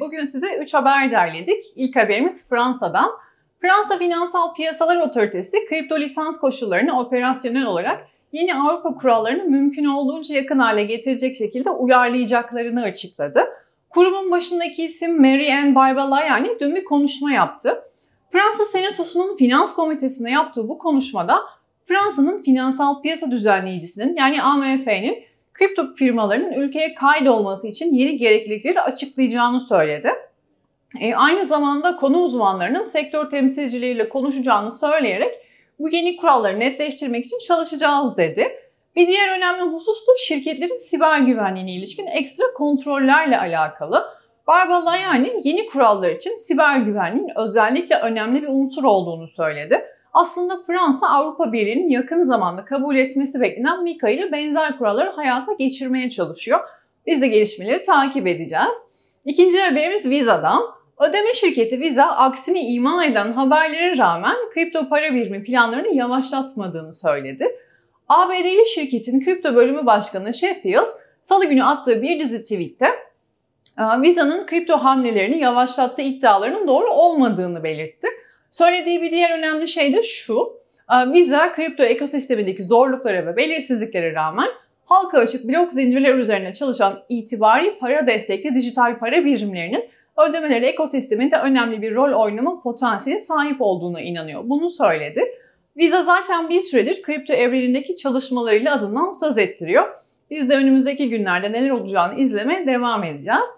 Bugün size 3 haber derledik. İlk haberimiz Fransa'dan. Fransa Finansal Piyasalar Otoritesi kripto lisans koşullarını operasyonel olarak yeni Avrupa kurallarını mümkün olduğunca yakın hale getirecek şekilde uyarlayacaklarını açıkladı. Kurumun başındaki isim Mary Ann Barbalayani dün bir konuşma yaptı. Fransa Senatosu'nun Finans Komitesi'ne yaptığı bu konuşmada Fransa'nın finansal piyasa düzenleyicisinin yani AMF'nin kripto firmalarının ülkeye kaydolması için yeni gereklilikleri açıklayacağını söyledi. E, aynı zamanda konu uzmanlarının sektör temsilcileriyle konuşacağını söyleyerek bu yeni kuralları netleştirmek için çalışacağız dedi. Bir diğer önemli husus da şirketlerin siber güvenliğine ilişkin ekstra kontrollerle alakalı. Barbara Layani yeni kurallar için siber güvenliğin özellikle önemli bir unsur olduğunu söyledi. Aslında Fransa Avrupa Birliği'nin yakın zamanda kabul etmesi beklenen MiCA ile benzer kuralları hayata geçirmeye çalışıyor. Biz de gelişmeleri takip edeceğiz. İkinci haberimiz Visa'dan. Ödeme şirketi Visa aksini ima eden haberlere rağmen kripto para birimi planlarını yavaşlatmadığını söyledi. ABD'li şirketin kripto bölümü başkanı Sheffield, salı günü attığı bir dizi tweette Visa'nın kripto hamlelerini yavaşlattığı iddialarının doğru olmadığını belirtti. Söylediği bir diğer önemli şey de şu. Visa kripto ekosistemindeki zorluklara ve belirsizliklere rağmen halka açık blok zincirler üzerine çalışan itibari para destekli dijital para birimlerinin ödemeleri ekosisteminde önemli bir rol oynama potansiyeli sahip olduğuna inanıyor. Bunu söyledi. Visa zaten bir süredir kripto evrenindeki çalışmalarıyla adından söz ettiriyor. Biz de önümüzdeki günlerde neler olacağını izlemeye devam edeceğiz.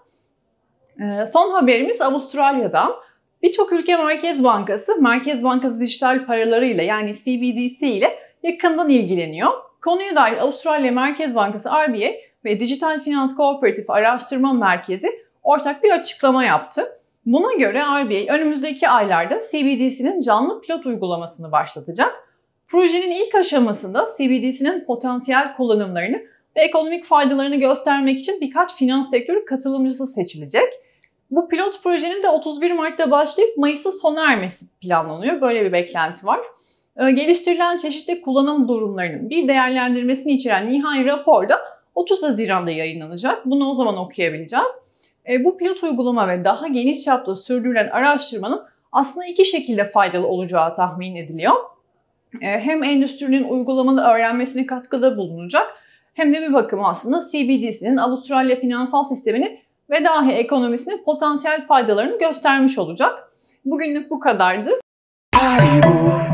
Son haberimiz Avustralya'dan. Birçok ülke Merkez Bankası, Merkez Bankası dijital paralarıyla yani CBDC ile yakından ilgileniyor. Konuya dair Avustralya Merkez Bankası RBA ve Dijital Finans Kooperatif Araştırma Merkezi ortak bir açıklama yaptı. Buna göre RBA önümüzdeki aylarda CBDC'nin canlı pilot uygulamasını başlatacak. Projenin ilk aşamasında CBDC'nin potansiyel kullanımlarını ve ekonomik faydalarını göstermek için birkaç finans sektörü katılımcısı seçilecek. Bu pilot projenin de 31 Mart'ta başlayıp Mayıs'ta sona ermesi planlanıyor. Böyle bir beklenti var. Ee, geliştirilen çeşitli kullanım durumlarının bir değerlendirmesini içeren nihai rapor da 30 Haziran'da yayınlanacak. Bunu o zaman okuyabileceğiz. Ee, bu pilot uygulama ve daha geniş çapta sürdürülen araştırmanın aslında iki şekilde faydalı olacağı tahmin ediliyor. Ee, hem endüstrinin uygulamanı öğrenmesine katkıda bulunacak hem de bir bakıma aslında CBDC'nin Avustralya finansal sistemini ve dahi ekonomisinin potansiyel faydalarını göstermiş olacak. Bugünlük bu kadardı. Paribu.